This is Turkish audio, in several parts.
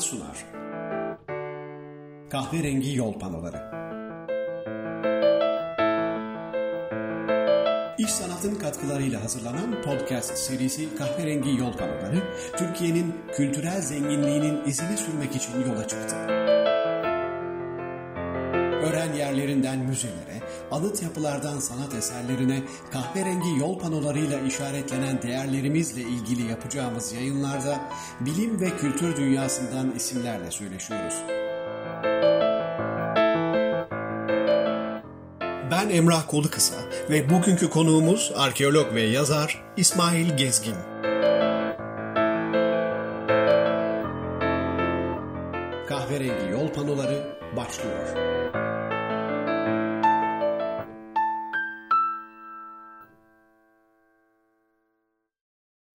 Sanat sunar. Kahverengi Yol Panoları İş Sanat'ın katkılarıyla hazırlanan podcast serisi Kahverengi Yol Panoları, Türkiye'nin kültürel zenginliğinin izini sürmek için yola çıktı. Öğren yerlerinden müzelere, anıt yapılardan sanat eserlerine, kahverengi yol panolarıyla işaretlenen değerlerimizle ilgili yapacağımız yayınlarda bilim ve kültür dünyasından isimlerle söyleşiyoruz. Ben Emrah Kolukısa ve bugünkü konuğumuz arkeolog ve yazar İsmail Gezgin.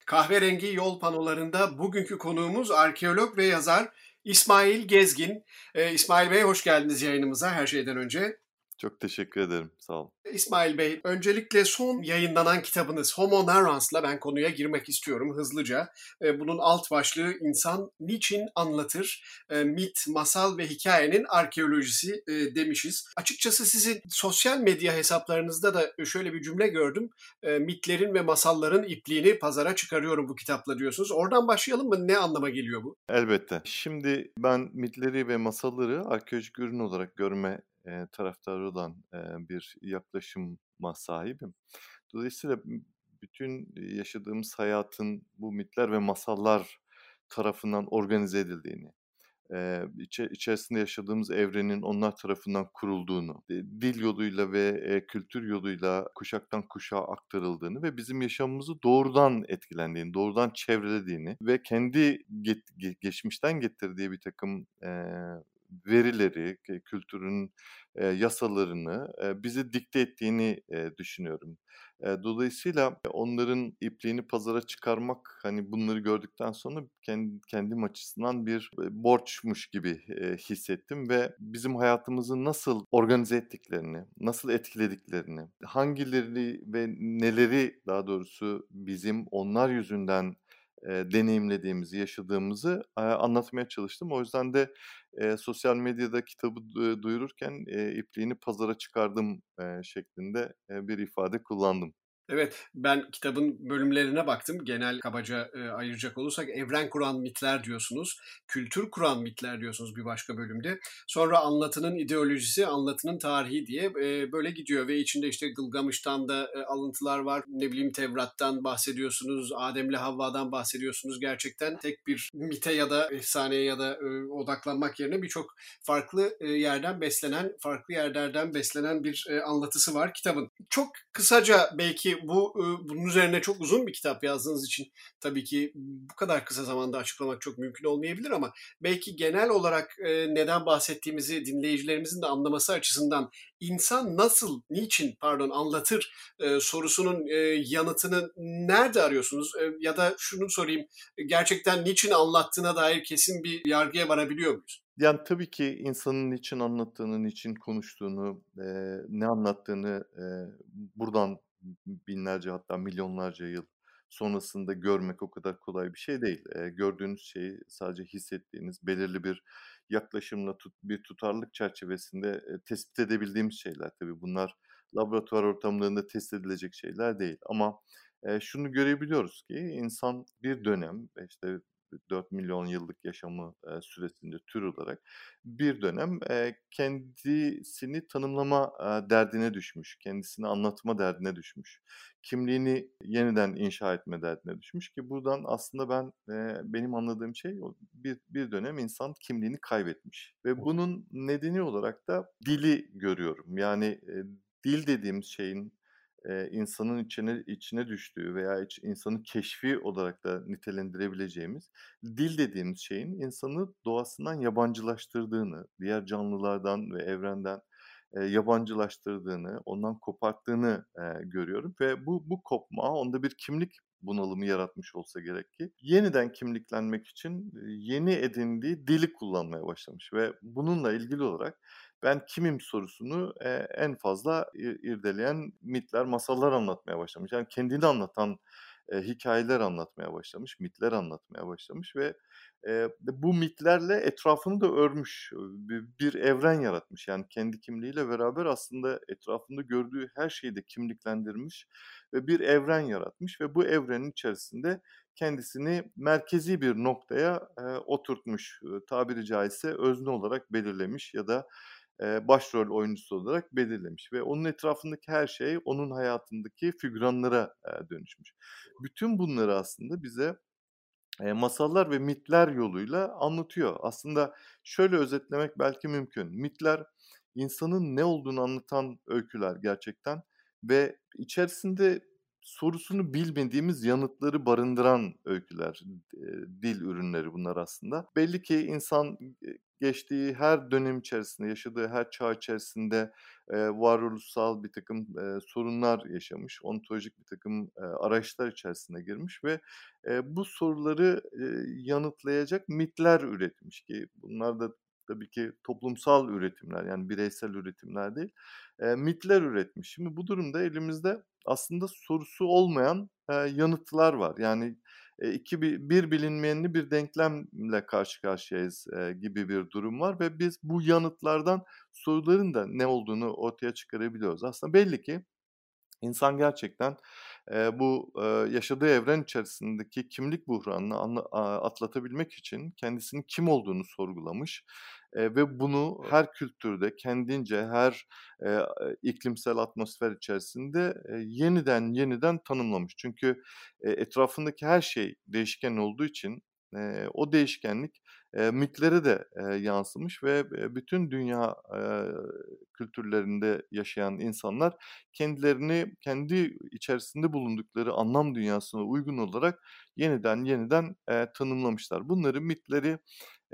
Kahverengi yol panolarında bugünkü konuğumuz arkeolog ve yazar İsmail Gezgin. Ee, İsmail Bey hoş geldiniz yayınımıza her şeyden önce. Çok teşekkür ederim. Sağ olun. İsmail Bey, öncelikle son yayınlanan kitabınız Homo Narrans'la ben konuya girmek istiyorum hızlıca. Ee, bunun alt başlığı İnsan Niçin Anlatır? Ee, mit, masal ve hikayenin arkeolojisi e, demişiz. Açıkçası sizin sosyal medya hesaplarınızda da şöyle bir cümle gördüm. Ee, mitlerin ve masalların ipliğini pazara çıkarıyorum bu kitapla diyorsunuz. Oradan başlayalım mı? Ne anlama geliyor bu? Elbette. Şimdi ben mitleri ve masalları arkeolojik ürün olarak görme e, taraftarı olan e, bir yaklaşıma sahibim. Dolayısıyla bütün yaşadığımız hayatın bu mitler ve masallar tarafından organize edildiğini, e, içe, içerisinde yaşadığımız evrenin onlar tarafından kurulduğunu, e, dil yoluyla ve e, kültür yoluyla kuşaktan kuşağa aktarıldığını ve bizim yaşamımızı doğrudan etkilendiğini, doğrudan çevrelediğini ve kendi get, geçmişten getirdiği bir takım e, verileri, kültürün yasalarını e, bize dikte ettiğini düşünüyorum. Dolayısıyla onların ipliğini pazara çıkarmak hani bunları gördükten sonra kendi, kendim açısından bir borçmuş gibi hissettim ve bizim hayatımızı nasıl organize ettiklerini, nasıl etkilediklerini, hangileri ve neleri daha doğrusu bizim onlar yüzünden deneyimlediğimizi, yaşadığımızı anlatmaya çalıştım. O yüzden de e, sosyal medyada kitabı duyururken e, ipliğini pazara çıkardım e, şeklinde e, bir ifade kullandım. Evet, ben kitabın bölümlerine baktım. Genel kabaca e, ayıracak olursak evren kuran mitler diyorsunuz, kültür kuran mitler diyorsunuz bir başka bölümde. Sonra anlatının ideolojisi, anlatının tarihi diye e, böyle gidiyor ve içinde işte Gılgamış'tan da e, alıntılar var. Ne bileyim Tevrat'tan bahsediyorsunuz, Adem'le Havva'dan bahsediyorsunuz. Gerçekten tek bir mite ya da efsaneye ya da e, odaklanmak yerine birçok farklı e, yerden beslenen, farklı yerlerden beslenen bir e, anlatısı var kitabın. Çok kısaca belki bu bunun üzerine çok uzun bir kitap yazdığınız için tabii ki bu kadar kısa zamanda açıklamak çok mümkün olmayabilir ama belki genel olarak neden bahsettiğimizi dinleyicilerimizin de anlaması açısından insan nasıl, niçin pardon anlatır sorusunun yanıtını nerede arıyorsunuz? Ya da şunu sorayım, gerçekten niçin anlattığına dair kesin bir yargıya varabiliyor muyuz? Yani tabii ki insanın niçin anlattığını, niçin konuştuğunu, e, ne anlattığını e, buradan binlerce hatta milyonlarca yıl sonrasında görmek o kadar kolay bir şey değil. E, gördüğünüz şeyi sadece hissettiğiniz belirli bir yaklaşımla tut, bir tutarlılık çerçevesinde e, tespit edebildiğimiz şeyler tabii bunlar laboratuvar ortamlarında test edilecek şeyler değil ama e, şunu görebiliyoruz ki insan bir dönem işte 4 milyon yıllık yaşamı e, süresinde tür olarak bir dönem e, kendisini tanımlama e, derdine düşmüş, kendisini anlatma derdine düşmüş, kimliğini yeniden inşa etme derdine düşmüş ki buradan aslında ben e, benim anladığım şey bir bir dönem insan kimliğini kaybetmiş ve bunun nedeni olarak da dili görüyorum. Yani e, dil dediğimiz şeyin e, insanın içine içine düştüğü veya iç, insanın keşfi olarak da nitelendirebileceğimiz dil dediğimiz şeyin insanı doğasından yabancılaştırdığını, diğer canlılardan ve evrenden e, yabancılaştırdığını, ondan koparttığını e, görüyorum ve bu bu kopma onda bir kimlik bunalımı yaratmış olsa gerek ki yeniden kimliklenmek için yeni edindiği dili kullanmaya başlamış ve bununla ilgili olarak ben kimim sorusunu e, en fazla irdeleyen mitler, masallar anlatmaya başlamış. Yani kendini anlatan eee, hikâyeler anlatmaya başlamış, mitler anlatmaya başlamış ve, eee, bu mitlerle etrafını da örmüş, bi bir evren yaratmış. Yani kendi kimliğiyle beraber aslında etrafında gördüğü her şeyi de kimliklendirmiş ve bir evren yaratmış ve bu evrenin içerisinde kendisini merkezi bir noktaya, eee, oturtmuş. Iıı, tabiri caizse özne olarak belirlemiş ya da, başrol oyuncusu olarak belirlemiş ve onun etrafındaki her şey onun hayatındaki figüranlara, dönüşmüş. Bütün bunları aslında bize, masallar ve mitler yoluyla anlatıyor. Aslında şöyle özetlemek belki mümkün. Mitler insanın ne olduğunu anlatan öyküler gerçekten ve içerisinde sorusunu bilmediğimiz yanıtları barındıran öyküler, dil ürünleri bunlar aslında. Belli ki insan, geçtiği her dönem içerisinde, yaşadığı her çağ içerisinde, eee, varoluşsal birtakım, eee, sorunlar yaşamış, ontolojik birtakım, eee, arayışlar içerisine girmiş ve, eee, bu soruları, eee, yanıtlayacak mitler üretmiş ki bunlar da tabii ki toplumsal üretimler yani bireysel üretimler değil, eee, mitler üretmiş. Şimdi bu durumda elimizde aslında sorusu olmayan, eee, yanıtlar var. Yani, iki bi bir bilinmeyenli bir denklemle karşı karşıyayız, eee, gibi bir durum var ve biz bu yanıtlardan soruların da ne olduğunu ortaya çıkarabiliyoruz. Aslında belli ki insan gerçekten, eee, bu, eee, yaşadığı evren içerisindeki kimlik buhranını anla aaa, atlatabilmek için kendisinin kim olduğunu sorgulamış, eee, ve bunu her kültürde kendince her, eee, iklimsel atmosfer içerisinde, eee, yeniden yeniden tanımlamış. Çünkü, eee, etrafındaki her şey değişken olduğu için, eee, o değişkenlik, eee, mitlere de, eee, yansımış ve, eee, bütün dünya, eee, kültürlerinde yaşayan insanlar kendilerini kendi içerisinde bulundukları anlam dünyasına uygun olarak yeniden yeniden, eee, tanımlamışlar. Bunları mitleri,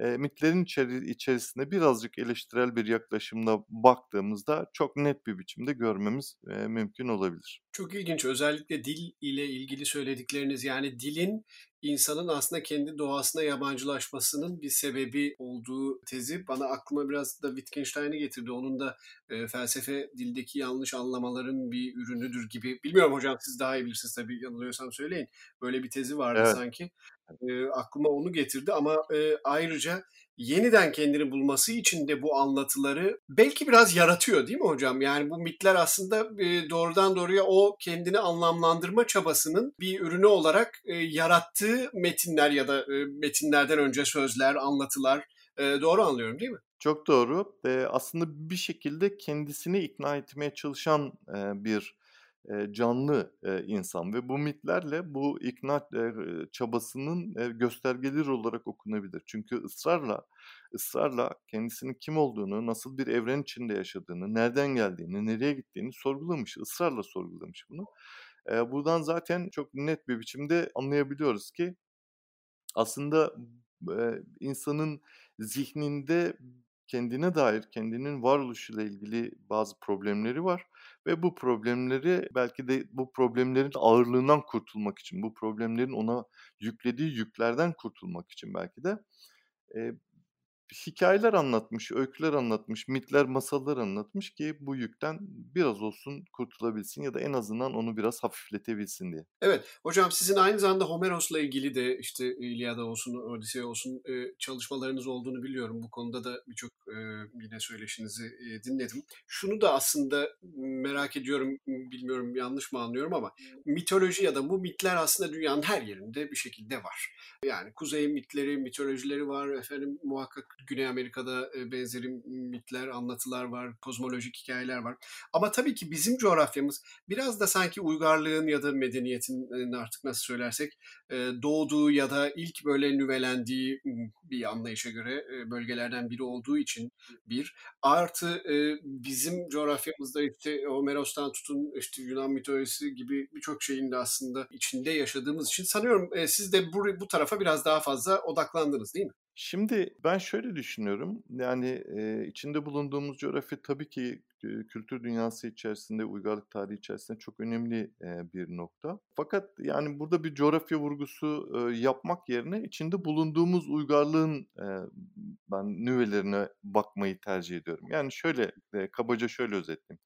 eee, mitlerin içeri içerisinde birazcık eleştirel bir yaklaşımla baktığımızda çok net bir biçimde görmemiz, eee, mümkün olabilir. Çok ilginç. Özellikle dil ile ilgili söyledikleriniz, yani dilin insanın aslında kendi doğasına yabancılaşmasının bir sebebi olduğu tezi bana aklıma biraz da Wittgenstein'i getirdi. Onun da, eee, felsefe dildeki yanlış anlamaların bir ürünüdür gibi. Bilmiyorum hocam siz daha iyi bilirsiniz tabii yanılıyorsam söyleyin. Böyle bir tezi vardı Evet. sanki. Eee, aklıma onu getirdi ama, eee, ayrıca yeniden kendini bulması için de bu anlatıları belki biraz yaratıyor değil mi hocam? Yani bu mitler aslında, eee, doğrudan doğruya o kendini anlamlandırma çabasının bir ürünü olarak, eee, yarattığı metinler ya da, eee, metinlerden önce sözler, anlatılar. Doğru anlıyorum değil mi? Çok doğru. Aslında bir şekilde kendisini ikna etmeye çalışan, bir, canlı, insan ve bu mitlerle bu ikna, çabasının, göstergeleri olarak okunabilir. Çünkü ısrarla, ısrarla kendisinin kim olduğunu, nasıl bir evren içinde yaşadığını, nereden geldiğini, nereye gittiğini sorgulamış, ısrarla sorgulamış bunu. Buradan zaten çok net bir biçimde anlayabiliyoruz ki aslında, insanın zihninde kendine dair, kendinin varoluşuyla ilgili bazı problemleri var ve bu problemleri belki de bu problemlerin ağırlığından kurtulmak için, bu problemlerin ona yüklediği yüklerden kurtulmak için belki de, hikâyeler anlatmış, öyküler anlatmış, mitler, masallar anlatmış ki bu yükten biraz olsun kurtulabilsin ya da en azından onu biraz hafifletebilsin diye. Evet. Hocam sizin aynı zamanda Homeros'la ilgili de işte İlyada olsun, Odisea olsun, eee, çalışmalarınız olduğunu biliyorum. Bu konuda da birçok, eee, yine söyleşinizi, dinledim. Şunu da aslında merak ediyorum, bilmiyorum yanlış mı anlıyorum ama mitoloji ya da bu mitler aslında dünyanın her yerinde bir şekilde var. Yani kuzey mitleri, mitolojileri var. Efendim muhakkak Güney Amerika'da, eee, benzeri mitler, anlatılar var, kozmolojik hikâyeler var. Ama tabii ki bizim coğrafyamız biraz da sanki uygarlığın ya da medeniyetin, eee, artık nasıl söylersek, eee, doğduğu ya da ilk böyle nüvelendiği, bir anlayışa göre, bölgelerden biri olduğu için bir artı, bizim coğrafyamızda işte Homeros'tan tutun, işte Yunan mitolojisi gibi birçok şeyin de aslında içinde yaşadığımız için sanıyorum, siz de bur bu tarafa biraz daha fazla odaklandınız, değil mi? Şimdi ben şöyle düşünüyorum, yani, eee, içinde bulunduğumuz coğrafya tabii ki, eee, kültür dünyası içerisinde, uygarlık tarihi içerisinde çok önemli, eee, bir nokta. Fakat yani burada bir coğrafya vurgusu, eee, yapmak yerine içinde bulunduğumuz uygarlığın, eee, ben nüvelerine bakmayı tercih ediyorum. Yani şöyle, eee, kabaca şöyle özetleyeyim.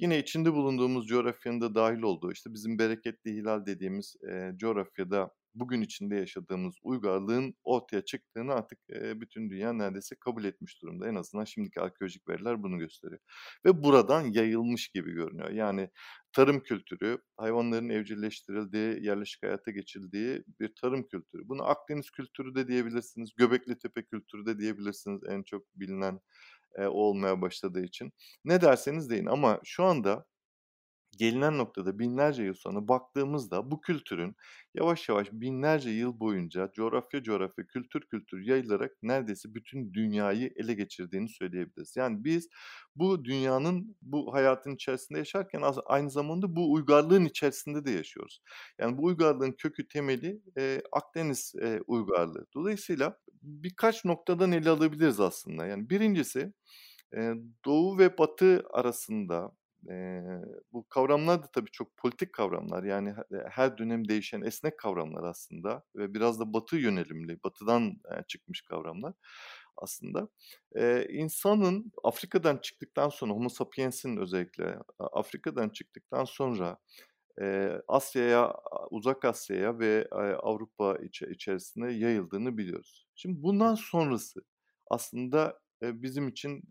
Yine içinde bulunduğumuz coğrafyanın da dâhil olduğu, işte, bizim bereketli hilal dediğimiz, eee, coğrafyada bugün içinde yaşadığımız uygarlığın ortaya çıktığını artık, eee, bütün dünya neredeyse kabul etmiş durumda. En azından şimdiki arkeolojik veriler bunu gösteriyor ve buradan yayılmış gibi görünüyor. Yani tarım kültürü, hayvanların evcilleştirildiği, yerleşik hayata geçildiği bir tarım kültürü. Buna Akdeniz kültürü de diyebilirsiniz, Göbeklitepe kültürü de diyebilirsiniz en çok bilinen, o olmaya başladığı için. Ne derseniz deyin ama şu anda gelinen noktada binlerce yıl sonra baktığımızda bu kültürün yavaş yavaş binlerce yıl boyunca coğrafya coğrafya, kültür kültür yayılarak neredeyse bütün dünyayı ele geçirdiğini söyleyebiliriz. Yani biz bu dünyanın, bu hayatın içerisinde yaşarken aynı zamanda bu uygarlığın içerisinde de yaşıyoruz. Yani bu uygarlığın kökü, temeli, eee, Akdeniz, eee, uygarlığı. Dolayısıyla birkaç noktadan ele alabiliriz aslında. Yani 1'incisi eee, Doğu ve Batı arasında Eee, bu kavramlar da tabii çok politik kavramlar. Yani he her dönem değişen esnek kavramlar aslında ve biraz da Batı yönelimli, Batı'dan, çıkmış kavramlar aslında. Eee, insanın Afrika'dan çıktıktan sonra, Homo sapiens'in özellikle Afrika'dan çıktıktan sonra, eee, Asya'ya, Uzak Asya'ya ve, Avrupa içe içerisine yayıldığını biliyoruz. Şimdi bundan sonrası aslında Bizim için,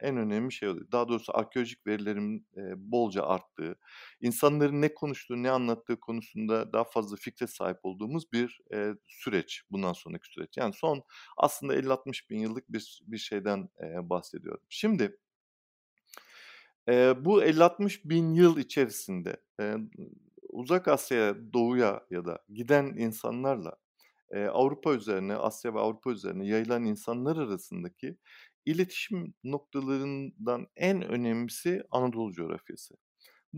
en önemli şey oluyor. Daha doğrusu arkeolojik verilerin, bolca arttığı, insanların ne konuştuğu, ne anlattığı konusunda daha fazla fikre sahip olduğumuz bir, süreç, bundan sonraki süreç. Yani son aslında 50-60 bin yıllık bir bir şeyden, bahsediyorum. Şimdi, bu 50-60 bin yıl içerisinde, Uzak Asya'ya, Doğu'ya ya da giden insanlarla eee, Avrupa üzerine, Asya ve Avrupa üzerine yayılan insanlar arasındaki iletişim noktalarından en önemlisi Anadolu coğrafyası.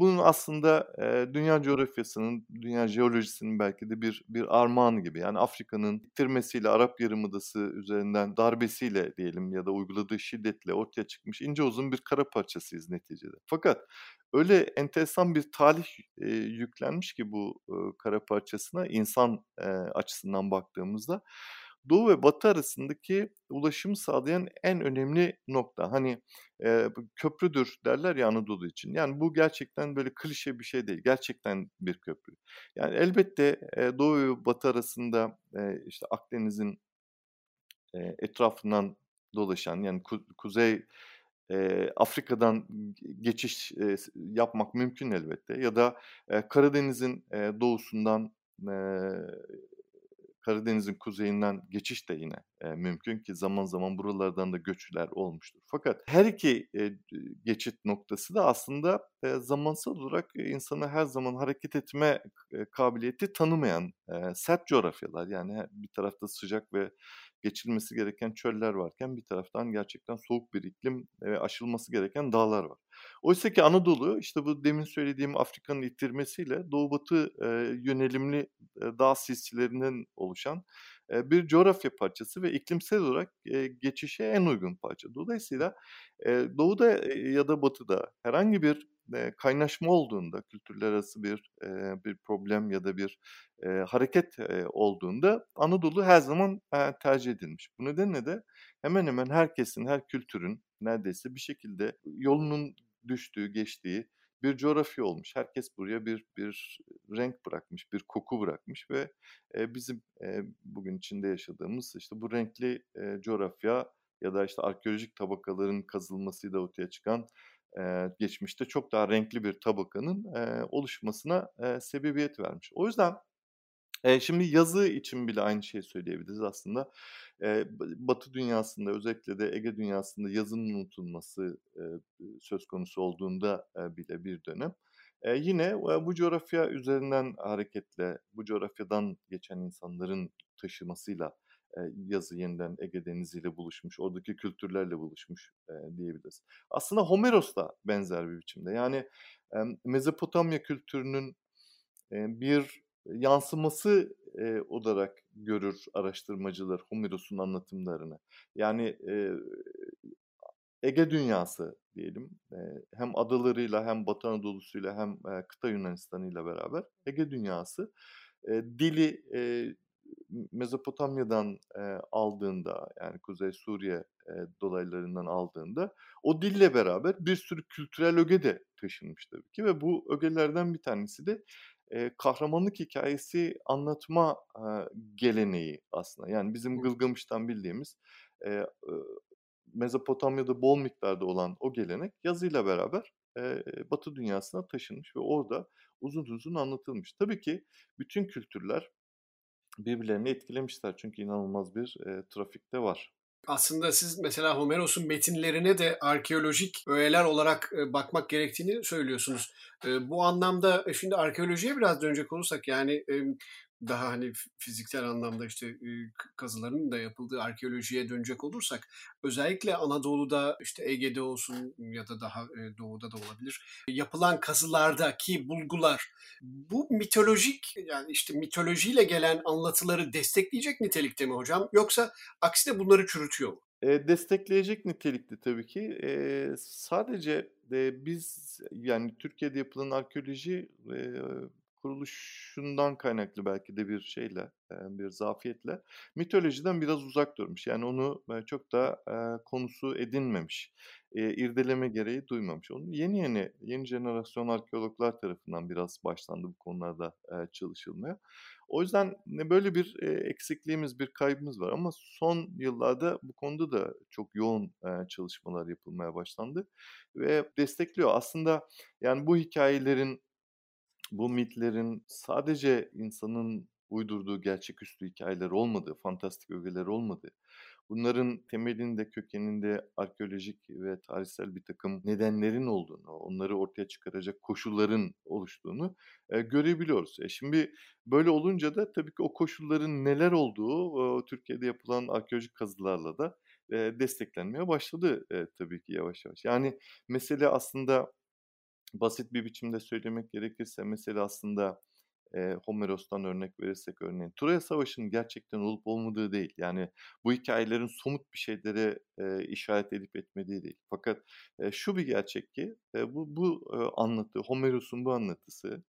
Bunun aslında, eee, dünya coğrafyasının, dünya jeolojisinin belki de bir bir armağanı gibi. Yani Afrika'nın ittirmesiyle, Arap Yarımadası üzerinden darbesiyle diyelim ya da uyguladığı şiddetle ortaya çıkmış ince uzun bir kara parçasıyız neticede. Fakat öyle enteresan bir talih, eee, yüklenmiş ki bu, ııı, kara parçasına insan, eee, açısından baktığımızda. Doğu ve Batı arasındaki ulaşımı sağlayan en önemli nokta. Hani, bu köprüdür derler ya Anadolu için. Yani bu gerçekten böyle klişe bir şey değil. Gerçekten bir köprü. Yani elbette, eee, Doğu ve Batı arasında, eee, işte Akdeniz'in, eee, etrafından dolaşan yani ku kuzey, eee, Afrika'dan geçiş, eee, yapmak mümkün elbette ya da, eee, Karadeniz'in, eee, doğusundan, eee Karadeniz'in kuzeyinden geçiş de yine, mümkün ki zaman zaman buralardan da göçler olmuştur. Fakat her iki, geçit noktası da aslında, zamansal olarak, insana her zaman hareket etme kabiliyeti tanımayan, sert coğrafyalar. Yani bir tarafta sıcak ve geçilmesi gereken çöller varken bir taraftan gerçekten soğuk bir iklim ve aşılması gereken dağlar var. Oysaki Anadolu, işte, bu demin söylediğim Afrika'nın ittirmesiyle doğu batı, yönelimli, dağ silsilerinden oluşan, bir coğrafya parçası ve iklimsel olarak, geçişe en uygun parça. Dolayısıyla, doğuda, ya da batıda herhangi bir, kaynaşma olduğunda, kültürler arası bir, bir problem ya da bir, hareket, olduğunda Anadolu her zaman, tercih edilmiş. Bu nedenle de hemen hemen herkesin, her kültürün neredeyse bir şekilde yolunun düştüğü, geçtiği bir coğrafya olmuş. Herkes buraya bir bir renk bırakmış, bir koku bırakmış ve, eee, bizim, eee, bugün içinde yaşadığımız, işte, bu renkli, eee, coğrafya ya da, işte, arkeolojik tabakaların kazılmasıyla ortaya çıkan, eee, geçmişte çok daha renkli bir tabakanın, eee, oluşmasına, eee, sebebiyet vermiş. O yüzden Eee, şimdi yazı için bile aynı şeyi söyleyebiliriz aslında. B Batı dünyasında özellikle de Ege dünyasında yazının unutulması, eee, söz konusu olduğunda, eee, bile bir dönem, eee, yine, eee, bu coğrafya üzerinden hareketle, bu coğrafyadan geçen insanların taşımasıyla, eee, yazı yeniden Ege Denizi'yle buluşmuş, oradaki kültürlerle buluşmuş, eee, diyebiliriz. Aslında Homeros da benzer bir biçimde. Yani, emm, Mezopotamya kültürünün, eee, bir yansıması, eee, olarak görür araştırmacılar Homeros'un anlatımlarını. Yani, eee, Ege dünyası diyelim, eee, hem adalarıyla hem Batı Anadolu'suyla hem, eee, kıta Yunanistan'ıyla beraber Ege dünyası, eee, dili, eee, Mezopotamya'dan, eee, aldığında, yani Kuzey Suriye, eee, dolaylarından aldığında o dille beraber bir sürü kültürel öge de taşınmış tabii ki ve bu ögelerden bir tanesi de, kahramanlık hikâyesi anlatma, aaa, geleneği aslında. Yani bizim Gılgamış'tan bildiğimiz, Mezopotamya'da bol miktarda olan o gelenek yazıyla beraber, Batı dünyasına taşınmış ve orada uzun uzun anlatılmış. Tabii ki bütün kültürler birbirlerini etkilemişler çünkü inanılmaz bir, eee, trafik de var. Aslında siz mesela Homeros'un metinlerine de arkeolojik öğeler olarak, eee, bakmak gerektiğini söylüyorsunuz. Eee, bu anlamda, e, şimdi arkeolojiye biraz dönecek olursak yani, daha hani fi fiziksel anlamda işte, kazıların da yapıldığı arkeolojiye dönecek olursak özellikle Anadolu'da, işte Ege'de olsun ya da daha, doğuda da olabilir, yapılan kazılardaki bulgular bu mitolojik, yani, işte mitolojiyle gelen anlatıları destekleyecek nitelikte mi hocam yoksa aksine bunları çürütüyor mu? Eee, destekleyecek nitelikte tabii ki. Eee, sadece, eee, biz, yani Türkiye'de yapılan arkeoloji, kuruluşundan kaynaklı belki de bir şeyle, bir zafiyetle mitolojiden biraz uzak durmuş. Yani onu, çok da, konusu edinmemiş. İrdeleme gereği duymamış. Onu yeni yeni, yeni jenerasyon arkeologlar tarafından biraz başlandı bu konularda, çalışılmaya. O yüzden ne böyle bir, eksikliğimiz, bir kaybımız var ama son yıllarda bu konuda da çok yoğun, çalışmalar yapılmaya başlandı ve destekliyor. Aslında yani bu hikâyelerin, bu mitlerin sadece insanın uydurduğu gerçeküstü hikâyeler olmadığı, fantastik ögeler olmadığı, bunların temelinde, kökeninde arkeolojik ve tarihsel birtakım nedenlerin olduğunu, onları ortaya çıkaracak koşulların oluştuğunu, eee, görebiliyoruz. E, şimdi böyle olunca da tabii ki o koşulların neler olduğu, ooo, Türkiye'de yapılan arkeolojik kazılarla da, eee, desteklenmeye başladı, eee, tabii ki yavaş yavaş. Yani mesele aslında basit bir biçimde söylemek gerekirse mesele aslında, eee, Homeros'tan örnek verirsek örneğin Troya Savaşı'nın gerçekten olup olmadığı değil. Yani bu hikâyelerin somut bir şeylere, eee, işaret edip etmediği değil. Fakat, eee, şu bir gerçek ki, eee, bu bu, eee, anlatı, Homeros'un bu anlatısı,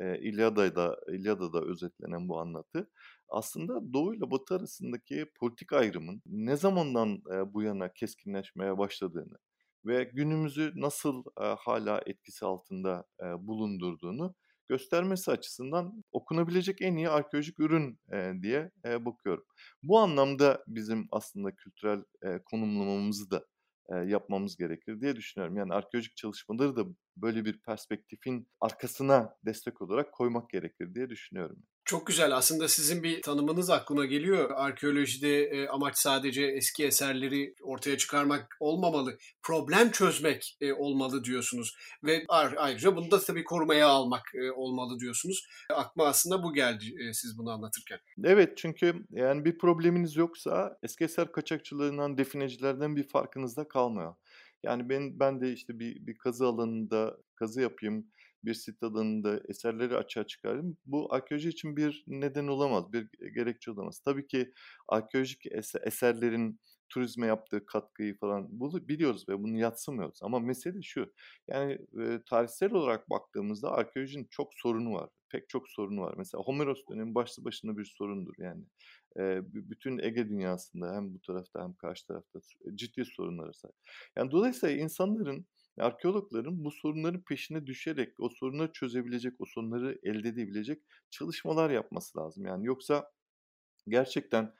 eee, İlyada'da İlyada'da özetlenen bu anlatı aslında Doğu ile Batı arasındaki politik ayrımın ne zamandan, eee, bu yana keskinleşmeye başladığını ve günümüzü nasıl, eee, hâlâ etkisi altında, eee, bulundurduğunu göstermesi açısından okunabilecek en iyi arkeolojik ürün, eee, diye, eee, bakıyorum. Bu anlamda bizim aslında kültürel, eee, konumlamamızı da, eee, yapmamız gerekir diye düşünüyorum. Yani arkeolojik çalışmaları da böyle bir perspektifin arkasına destek olarak koymak gerekir diye düşünüyorum. Çok güzel. Aslında sizin bir tanımınız aklıma geliyor. Arkeolojide, eee, amaç sadece eski eserleri ortaya çıkarmak olmamalı, problem çözmek, eee, olmalı diyorsunuz ve ayrıca bunu da tabii korumaya almak, eee, olmalı diyorsunuz. Aklıma aslında bu geldi, siz bunu anlatırken. Evet, çünkü yani bir probleminiz yoksa eski eser kaçakçılarından, definecilerden bir farkınız da kalmıyor. Yani ben ben de işte bir bir kazı alanında kazı yapayım, bir sit alanında eserleri açığa çıkarayım. Bu arkeoloji için bir neden olamaz, bir gerekçe olamaz. Tabii ki arkeolojik ese eserlerin turizme yaptığı katkıyı falan bunu biliyoruz ve bunu yadsımıyoruz ama mesele şu, yani, eee, tarihsel olarak baktığımızda arkeolojinin çok sorunu var. Pek çok sorunu var. Mesela Homeros dönemi başlı başına bir sorundur yani. Bü bütün Ege dünyasında hem bu tarafta hem karşı tarafta ciddi sorunlara sahip. Yani dolayısıyla insanların, arkeologların bu sorunların peşine düşerek o sorunları çözebilecek, o sorunları elde edebilecek çalışmalar yapması lazım. Yani yoksa gerçekten,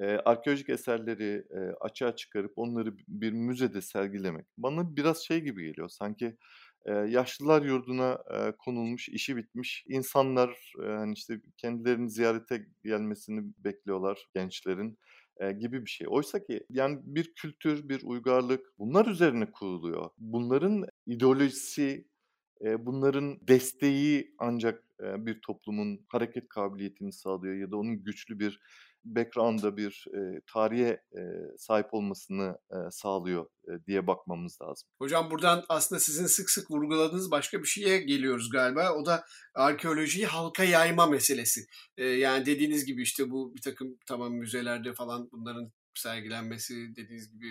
eee, arkeolojik eserleri, eee, açığa çıkarıp onları bir müzede sergilemek bana biraz şey gibi geliyor, sanki, eee, yaşlılar yurduna, eee, konulmuş, işi bitmiş insanlar, eee, hani, işte, kendilerini ziyarete gelmesini bekliyorlar gençlerin, gibi bir şey. Oysaki yani bir kültür, bir uygarlık bunlar üzerine kuruluyor. Bunların ideolojisi, bunların desteği ancak, bir toplumun hareket kabiliyetini sağlıyor ya da onun güçlü bir background'a, bir, eee, tarihe, eee, sahip olmasını, eee, sağlıyor, eee, diye bakmamız lazım. Hocam buradan aslında sizin sık sık vurguladığınız başka bir şeye geliyoruz galiba. O da arkeolojiyi halka yayma meselesi. Eee, yani dediğiniz gibi işte bu birtakım tamam müzelerde falan bunların sergilenmesi dediğiniz gibi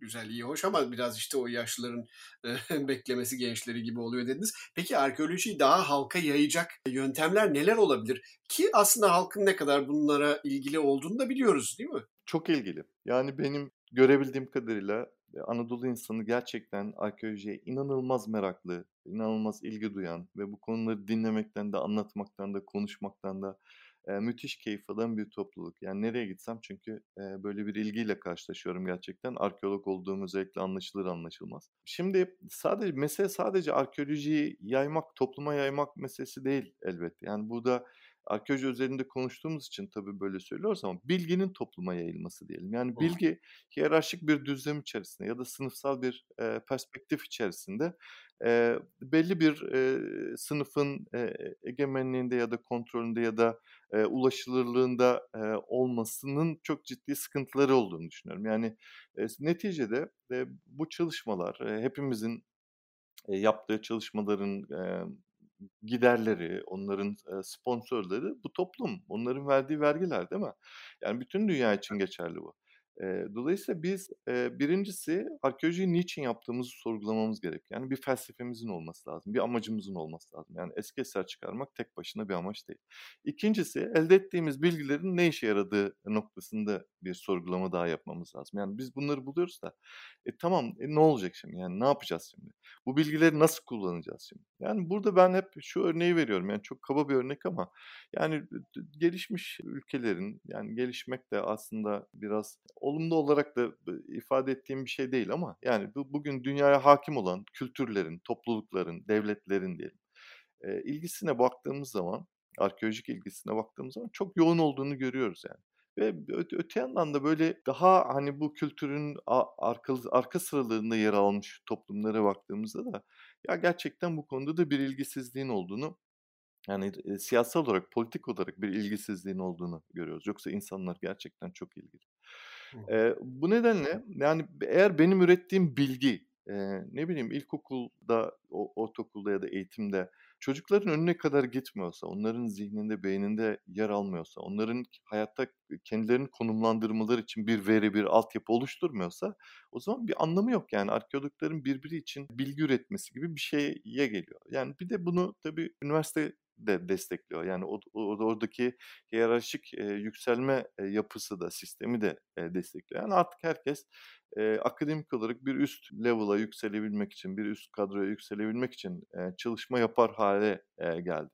güzel, iyi, hoş ama biraz işte o yaşlıların beklemesi gençleri gibi oluyor dediniz. Peki arkeolojiyi daha halka yayacak yöntemler neler olabilir? Ki aslında halkın ne kadar bunlara ilgili olduğunu da biliyoruz değil mi? Çok ilgili. Yani benim görebildiğim kadarıyla Anadolu insanı gerçekten arkeolojiye inanılmaz meraklı, inanılmaz ilgi duyan ve bu konuları dinlemekten de, anlatmaktan da, konuşmaktan da Müthiş keyif alan bir topluluk. Yani nereye gitsem çünkü, böyle bir ilgiyle karşılaşıyorum gerçekten. Arkeolog olduğum özellikle anlaşılır anlaşılmaz. Şimdi sadece mesele sadece arkeolojiyi yaymak, topluma yaymak meselesi değil elbette. Yani burada arkeoloji üzerinde konuştuğumuz için tabii böyle söylüyoruz ama bilginin topluma yayılması diyelim. Yani bilgi hiyerarşik bir düzlem içerisinde ya da sınıfsal bir, eee, perspektif içerisinde Eee, belli bir, eee, sınıfın, eee, egemenliğinde ya da kontrolünde ya da, eee, ulaşılırlığında, eee, olmasının çok ciddi sıkıntıları olduğunu düşünüyorum. Yani, eee, neticede, eee, bu çalışmalar, eee, hepimizin, eee, yaptığı çalışmaların, emm, giderleri, onların, sponsorları bu toplum. Onların verdiği vergiler, değil mi? Yani bütün dünya için geçerli bu. Eee, dolayısıyla biz, eee, 1'incisi arkeolojiyi niçin yaptığımızı sorgulamamız gerekiyor. Yani bir felsefemizin olması lazım, bir amacımızın olması lazım. Yani eski eser çıkarmak tek başına bir amaç değil. 2'ncisi elde ettiğimiz bilgilerin ne işe yaradığı noktasında bir sorgulama daha yapmamız lazım. Yani biz bunları buluyoruz da, e, tamam, e, ne olacak şimdi? Yani ne yapacağız şimdi? Bu bilgileri nasıl kullanacağız şimdi? Yani burada ben hep şu örneği veriyorum. Yani çok kaba bir örnek ama yani gelişmiş ülkelerin yani gelişmek de aslında biraz olumlu olarak da ifade ettiğim bir şey değil ama yani bu bugün dünyaya hakim olan kültürlerin, toplulukların, devletlerin diyelim e, ilgisine baktığımız zaman, arkeolojik ilgisine baktığımız zaman çok yoğun olduğunu görüyoruz yani. Ve öte, öte yandan da böyle daha hani bu kültürün arka, arka sıralarında yer almış toplumlara baktığımızda da ya gerçekten bu konuda da bir ilgisizliğin olduğunu yani e, siyasal olarak, politik olarak bir ilgisizliğin olduğunu görüyoruz. Yoksa insanlar gerçekten çok ilgili. Eee, bu nedenle yani eğer benim ürettiğim bilgi, eee, ne bileyim ilkokulda, ortaokulda ya da eğitimde çocukların önüne kadar gitmiyorsa, onların zihninde, beyninde yer almıyorsa, onların hayatta kendilerini konumlandırmaları için bir veri, bir altyapı oluşturmuyorsa o zaman bir anlamı yok. Yani arkeologların birbiri için bilgi üretmesi gibi bir şeye geliyor. Yani bir de bunu tabii üniversite de destekliyor. Yani o, oradaki hiyerarşik e, yükselme e, yapısı da sistemi de e, destekliyor. Yani artık herkes e, akademik olarak bir üst level'a yükselebilmek için, bir üst kadroya yükselebilmek için e, çalışma yapar hale e, geldi.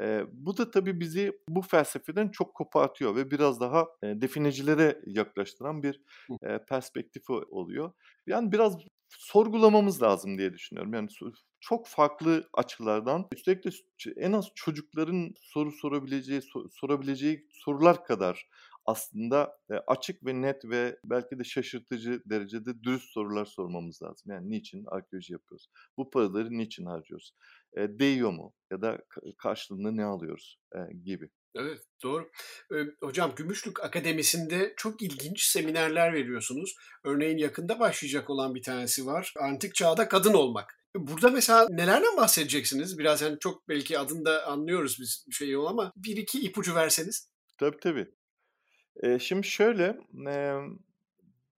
E, bu da tabii bizi bu felsefeden çok kopartıyor ve biraz daha e, definecilere yaklaştıran bir e, perspektifi oluyor. Yani biraz sorgulamamız lazım diye düşünüyorum. Yani çok farklı açılardan üstelik de en az çocukların soru sorabileceği sorabileceği sorular kadar aslında açık ve net ve belki de şaşırtıcı derecede dürüst sorular sormamız lazım. Yani niçin arkeoloji yapıyoruz? Bu paraları niçin harcıyoruz? E, değiyor mu? Ya da karşılığında ne alıyoruz? E, gibi. Evet doğru. Hocam Gümüşlük Akademisi'nde çok ilginç seminerler veriyorsunuz. Örneğin yakında başlayacak olan bir tanesi var. Antik çağda kadın olmak. Burada mesela nelerden bahsedeceksiniz? Biraz yani çok belki adında anlıyoruz biz şey ama bir iki ipucu verseniz. Tabii tabii. Ee, şimdi şöyle e,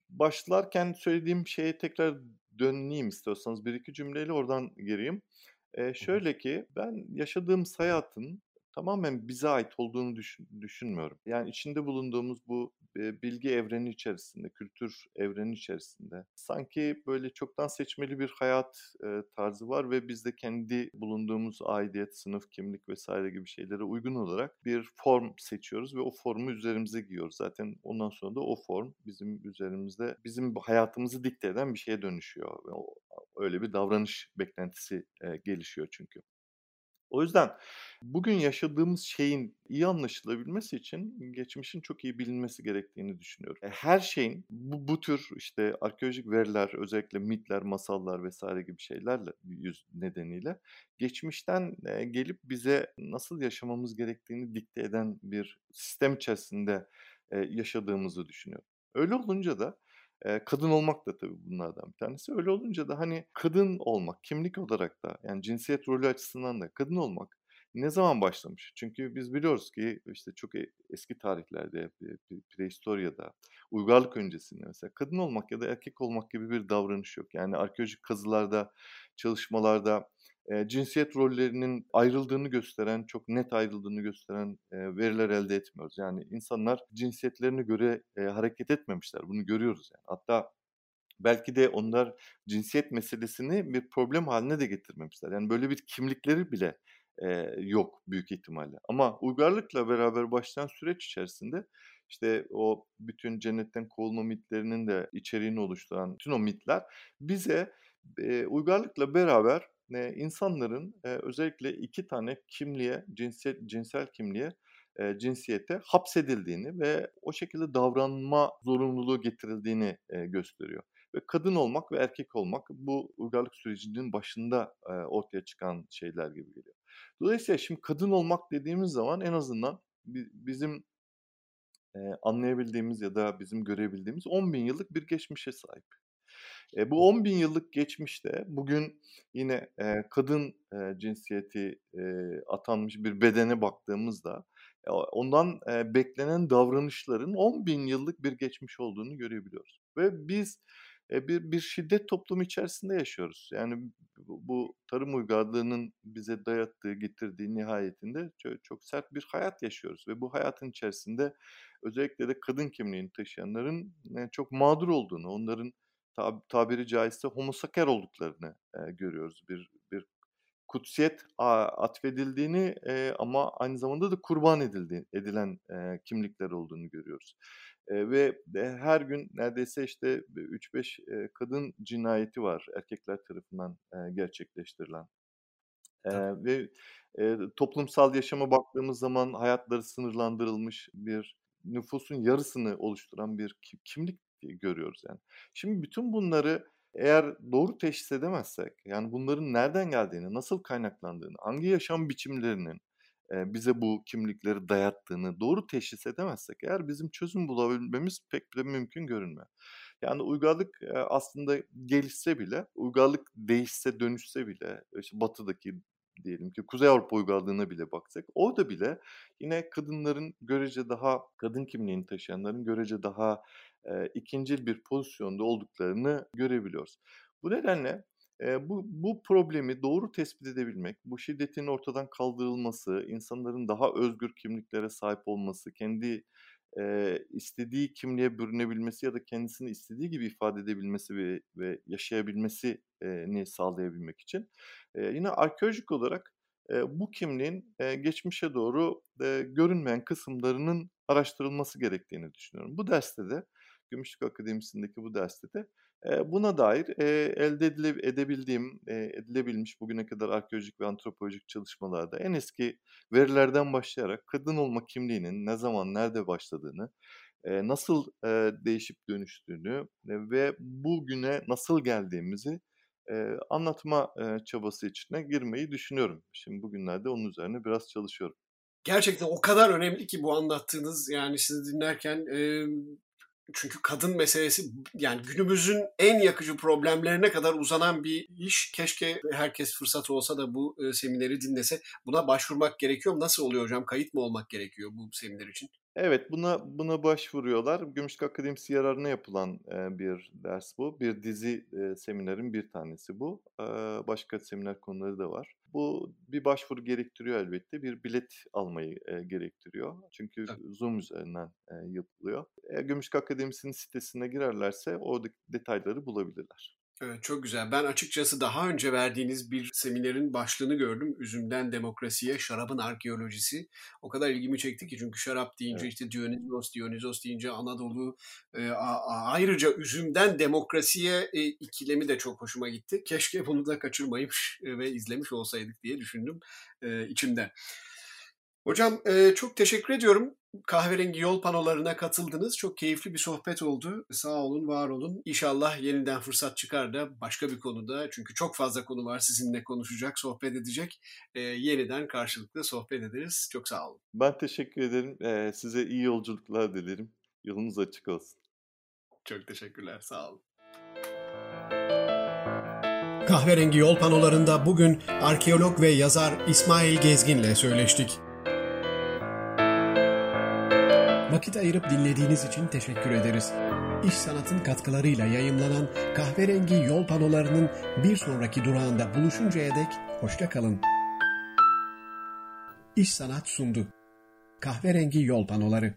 başlarken söylediğim şeye tekrar döneyim istiyorsanız bir iki cümleyle oradan gireyim. E, şöyle ki ben yaşadığım hayatın tamamen bize ait olduğunu düşün, düşünmüyorum. Yani içinde bulunduğumuz bu bilgi evreni içerisinde, kültür evreni içerisinde sanki böyle çoktan seçmeli bir hayat e, tarzı var ve biz de kendi bulunduğumuz aidiyet, sınıf, kimlik vesaire gibi şeylere uygun olarak bir form seçiyoruz ve o formu üzerimize giyiyoruz. Zaten ondan sonra da o form bizim üzerimizde bizim hayatımızı dikte eden bir şeye dönüşüyor. Öyle bir davranış beklentisi e, gelişiyor çünkü. O yüzden bugün yaşadığımız şeyin iyi anlaşılabilmesi için geçmişin çok iyi bilinmesi gerektiğini düşünüyorum. E, her şeyin bu, bu tür işte arkeolojik veriler, özellikle mitler, masallar vesaire gibi şeylerle yüz nedeniyle geçmişten e, gelip bize nasıl yaşamamız gerektiğini dikte eden bir sistem içerisinde e, yaşadığımızı düşünüyorum. Öyle olunca da Kadın olmak da tabii bunlardan bir tanesi. Öyle olunca da, hani, kadın olmak, kimlik olarak da, yani, cinsiyet rolü açısından da kadın olmak Ne zaman başlamış? Çünkü biz biliyoruz ki işte çok e eski tarihlerde, prehistoryada, uygarlık öncesinde mesela kadın olmak ya da erkek olmak gibi bir davranış yok. Yani arkeolojik kazılarda, çalışmalarda e, cinsiyet rollerinin ayrıldığını gösteren, çok net ayrıldığını gösteren e, veriler elde etmiyoruz. Yani insanlar cinsiyetlerine göre e, hareket etmemişler. Bunu görüyoruz yani. Hatta belki de onlar cinsiyet meselesini bir problem haline de getirmemişler. Yani böyle bir kimlikleri bile e, yok büyük ihtimalle. Ama uygarlıkla beraber başlayan süreç içerisinde işte o bütün cennetten kovulma mitlerinin de içeriğini oluşturan bütün o mitler bize e, uygarlıkla beraber e, insanların e, özellikle iki tane kimliğe, cinsel, cinsel kimliğe, e, cinsiyete hapsedildiğini ve o şekilde davranma zorunluluğu getirildiğini e, gösteriyor. Ve kadın olmak ve erkek olmak bu uygarlık sürecinin başında e, ortaya çıkan şeyler gibi geliyor. Dolayısıyla şimdi kadın olmak dediğimiz zaman en azından bizim e, anlayabildiğimiz ya da bizim görebildiğimiz 10 bin yıllık bir geçmişe sahip. E, bu 10 bin yıllık geçmişte bugün yine e, kadın e, cinsiyeti e, atanmış bir bedene baktığımızda e, ondan e, beklenen davranışların 10 bin yıllık bir geçmiş olduğunu görebiliyoruz. Ve biz e, bir bir şiddet toplumu içerisinde yaşıyoruz. Yani bu tarım uygarlığının bize dayattığı, getirdiği nihayetinde çok, çok sert bir hayat yaşıyoruz ve bu hayatın içerisinde özellikle de kadın kimliğini taşıyanların e, çok mağdur olduğunu, onların tab- tabiri caizse homosaker olduklarını e, görüyoruz. Bir bir kutsiyet atfedildiğini e, ama aynı zamanda da kurban edildi, edilen e, kimlikler olduğunu görüyoruz. E, ve her gün neredeyse işte 3-5 e, kadın cinayeti var erkekler tarafından e, gerçekleştirilen. E, ve e, toplumsal yaşama baktığımız zaman hayatları sınırlandırılmış bir nüfusun yarısını oluşturan bir kimlik görüyoruz yani. Şimdi bütün bunları eğer doğru teşhis edemezsek, yani bunların nereden geldiğini, nasıl kaynaklandığını, hangi yaşam biçimlerinin bize bu kimlikleri dayattığını doğru teşhis edemezsek eğer bizim çözüm bulabilmemiz pek de mümkün görünmüyor. Yani uygarlık aslında gelişse bile, uygarlık değişse, dönüşse bile, işte batıdaki diyelim ki Kuzey Avrupa uygarlığına bile baksak orada bile yine kadınların görece daha kadın kimliğini taşıyanların görece daha e, ikincil bir pozisyonda olduklarını görebiliyoruz. Bu nedenle e, bu, bu problemi doğru tespit edebilmek, bu şiddetin ortadan kaldırılması, insanların daha özgür kimliklere sahip olması, kendi e, istediği kimliğe bürünebilmesi ya da kendisini istediği gibi ifade edebilmesi ve, ve yaşayabilmesini sağlayabilmek için e, yine arkeolojik olarak e, bu kimliğin e, geçmişe doğru e, görünmeyen kısımlarının araştırılması gerektiğini düşünüyorum. Bu derste de Gümüşlük Akademisi'ndeki bu derste de buna dair elde edebildiğim, edilebilmiş bugüne kadar arkeolojik ve antropolojik çalışmalarda en eski verilerden başlayarak kadın olma kimliğinin ne zaman, nerede başladığını, nasıl değişip dönüştüğünü ve bugüne nasıl geldiğimizi anlatma çabası içine girmeyi düşünüyorum. Şimdi bugünlerde onun üzerine biraz çalışıyorum. Gerçekten o kadar önemli ki bu anlattığınız yani sizi dinlerken çünkü kadın meselesi yani günümüzün en yakıcı problemlerine kadar uzanan bir iş. Keşke herkes fırsat olsa da bu e, semineri dinlese. Buna başvurmak gerekiyor? Nasıl oluyor hocam? Kayıt mı olmak gerekiyor bu seminer için? Evet, buna buna başvuruyorlar. Gümüşlük Akademisi yararına yapılan e, bir ders bu. Bir dizi e, seminerin bir tanesi bu. E, başka seminer konuları da var. Bu bir başvuru gerektiriyor elbette. Bir bilet almayı e, gerektiriyor. Çünkü evet. Zoom üzerinden e, yapılıyor. E, Gümüşlük Akademisi'nin sitesine girerlerse oradaki detayları bulabilirler. Evet, çok güzel. Ben açıkçası daha önce verdiğiniz bir seminerin başlığını gördüm. Üzümden demokrasiye, şarabın arkeolojisi. O kadar ilgimi çekti ki çünkü şarap deyince evet. işte Dionysos, Dionysos deyince Anadolu. E, ayrıca üzümden demokrasiye e, ikilemi de çok hoşuma gitti. Keşke bunu da kaçırmaymış e, ve izlemiş olsaydık diye düşündüm e, içimden. Hocam e, çok teşekkür ediyorum. Kahverengi yol panolarına katıldınız. Çok keyifli bir sohbet oldu. Sağ olun, var olun. İnşallah yeniden fırsat çıkar da başka bir konuda. Çünkü çok fazla konu var sizinle konuşacak, sohbet edecek. E, yeniden karşılıklı sohbet ederiz. Çok sağ olun. Ben teşekkür ederim. E, size iyi yolculuklar dilerim. Yolunuz açık olsun. Çok teşekkürler. Sağ olun. Kahverengi yol panolarında bugün arkeolog ve yazar İsmail Gezgin'le söyleştik. Vakit ayırıp dinlediğiniz için teşekkür ederiz. İş Sanat'ın katkılarıyla yayımlanan kahverengi yol panolarının bir sonraki durağında buluşuncaya dek hoşça kalın. İş Sanat sundu. Kahverengi yol panoları.